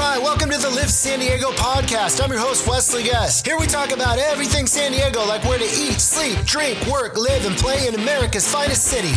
right, welcome to the Live San Diego podcast. I'm your host, Wesley Guest. Here we talk about everything San Diego, like where to eat, sleep, drink, work, live, and play in America's finest city.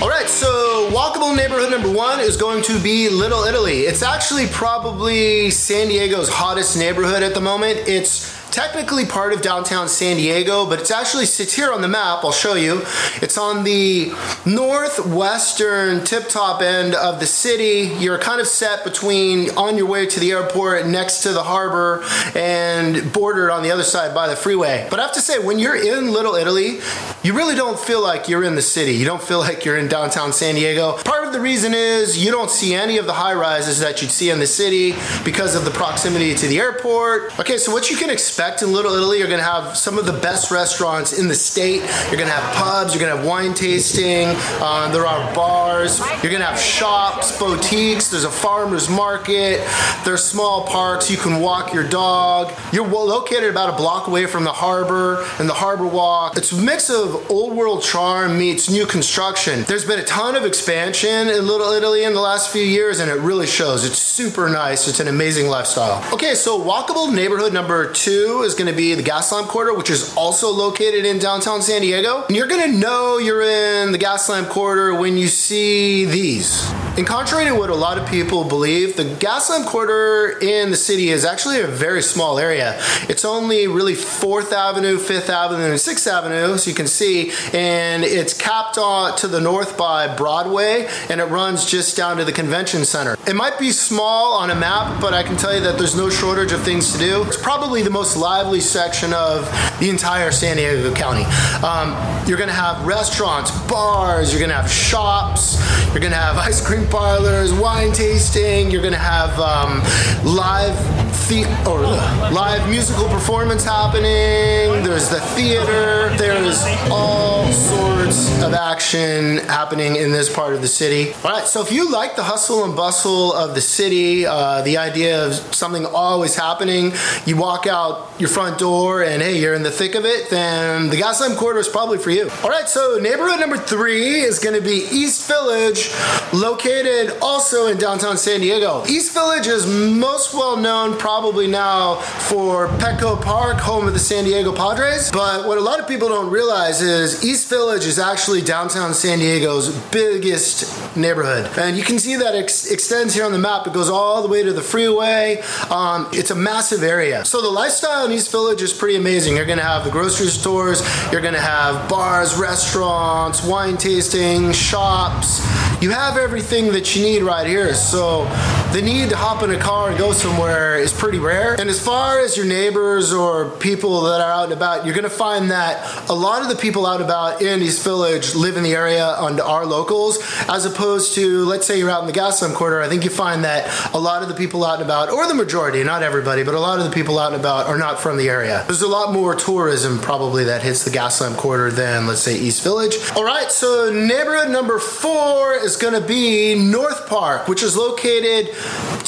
All right, so walkable neighborhood number one is going to be Little Italy. It's actually probably San Diego's hottest neighborhood at the moment. It's technically part of downtown San Diego, but it actually sits here on the map. I'll show you. It's on the northwestern tip top end of the city. You're kind of set between on your way to the airport next to the harbor and bordered on the other side by the freeway. But I have to say, when you're in Little Italy, you really don't feel like you're in the city. You don't feel like you're in downtown San Diego. Part of the reason is you don't see any of the high rises that you'd see in the city because of the proximity to the airport. Okay, so what you can expect expect in Little Italy. You're going to have some of the best restaurants in the state. You're going to have pubs. You're going to have wine tasting. Uh, there are bars. You're going to have shops, boutiques. There's a farmer's market. There's small parks. You can walk your dog. You're located about a block away from the harbor and the harbor walk. It's a mix of old world charm meets new construction. There's been a ton of expansion in Little Italy in the last few years, and it really shows. It's super nice. It's an amazing lifestyle. Okay, so walkable neighborhood number two is going to be the Gaslamp Quarter, which is also located in downtown San Diego. And you're going to know you're in the Gaslamp Quarter when you see these. And contrary to what a lot of people believe, the Gaslamp Quarter in the city is actually a very small area. It's only really 4th Avenue, 5th Avenue, and 6th Avenue, so you can see, and it's capped on to the north by Broadway, and it runs just down to the convention center. It might be small on a map, but I can tell you that there's no shortage of things to do. It's probably the most lively section of the entire San Diego County. Um, you're going to have restaurants, bars, you're going to have shops, you're going to have ice cream parlors, wine tasting. You're going to have um, live the- or uh, live musical performance happening. There's the theater. There's all sorts of action happening in this part of the city. All right, so if you like the hustle and bustle of the city, uh, the idea of something always happening, you walk out your front door and hey, you're in the thick of it, then the Gaslamp Quarter is probably for you. All right, so neighborhood number three is going to be East Village, located also in downtown San Diego. East Village is most well known probably now for Petco Park, home of the San Diego Padres. But what a lot of people don't realize is East Village is actually downtown San Diego's biggest neighborhood. And you can see that it ex- extends here on the map. It goes all the way to the freeway. Um, it's a massive area. So the lifestyle in East Village is pretty amazing. You're going to have the grocery stores, you're going to have bars, restaurants, wine tasting, shops. You have everything that you need right here. So the need to hop in a car and go somewhere is pretty rare. And as far as your neighbors or people that are out and about, you're to find that a lot of the people out about in East Village live in the area and are locals, as opposed to, let's say you're out in the Gaslamp Quarter. I think you find that a lot of the people out and about, or the majority, not everybody, but a lot of the people out and about are not from the area. There's a lot more tourism probably that hits the Gaslamp Quarter than, let's say, East Village. All right, so neighborhood number four is going to be North Park, which is located,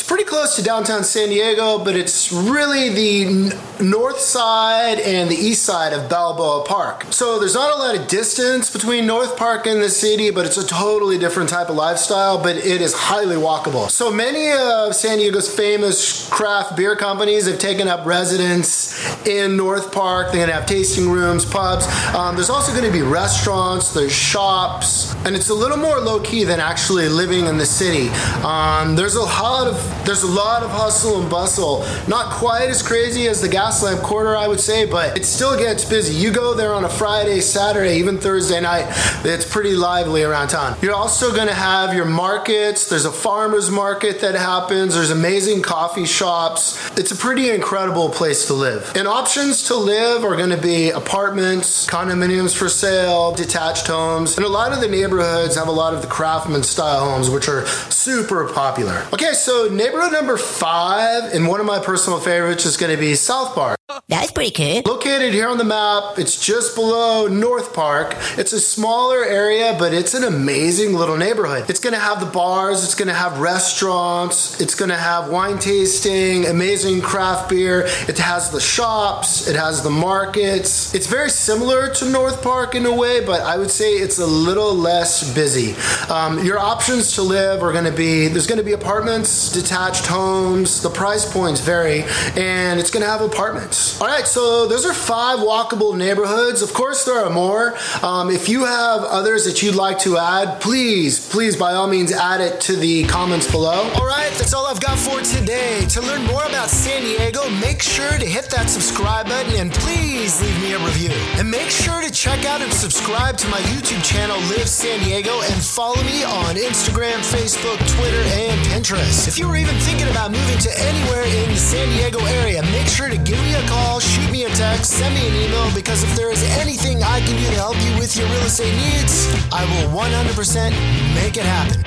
it's pretty close to downtown San Diego, but it's really the north side and the east side of Balboa Park. So there's not a lot of distance between North Park and the city, but it's a totally different type of lifestyle, but it is highly walkable. So many of San Diego's famous craft beer companies have taken up residence in North Park. They're to have tasting rooms, pubs. Um, there's also to be restaurants, there's shops, and it's a little more low key than actually living in the city. Um, there's a lot of there's a lot of hustle and bustle. Not quite as crazy as the Gaslamp Quarter, I would say, but it still gets busy. You go there on a Friday, Saturday, even Thursday night. It's pretty lively around town. You're also going to have your markets. There's a farmers market that happens. There's amazing coffee shops. It's a pretty incredible place to live. And options to live are going to be apartments, condominiums for sale, detached homes, and a lot of the neighborhoods have a lot of the craftsman style homes, which are super popular. Okay, so neighborhood number five, and one of my personal favorites is going to be South Park. That's pretty cool. Located here on the map, it's just below North Park. It's a smaller area, but it's an amazing little neighborhood. It's to have the bars, it's to have restaurants, it's to have wine tasting, amazing craft beer. It has the shops, it has the markets. It's very similar to North Park in a way, but I would say it's a little less busy. Um, your options to live are to be there's to be apartments, detached homes. The price points vary, and it's to have apartments. All right, so those are five walkable neighborhoods. Of course, there are more. Um, if you have others that you'd like to add, please, please, by all means, add it to the comments below. All right, that's all I've got for today. To learn more about San Diego, make sure to hit that subscribe button and please leave me a review. And make sure to check out and subscribe to my YouTube channel, Live San Diego, and follow me on Instagram, Facebook, Twitter, and Pinterest. If you were even thinking about moving to anywhere in the San Diego area, make sure to give me a call, shoot me a text, send me an email because if there is anything I can do to help you with your real estate needs, I will 100% make it happen.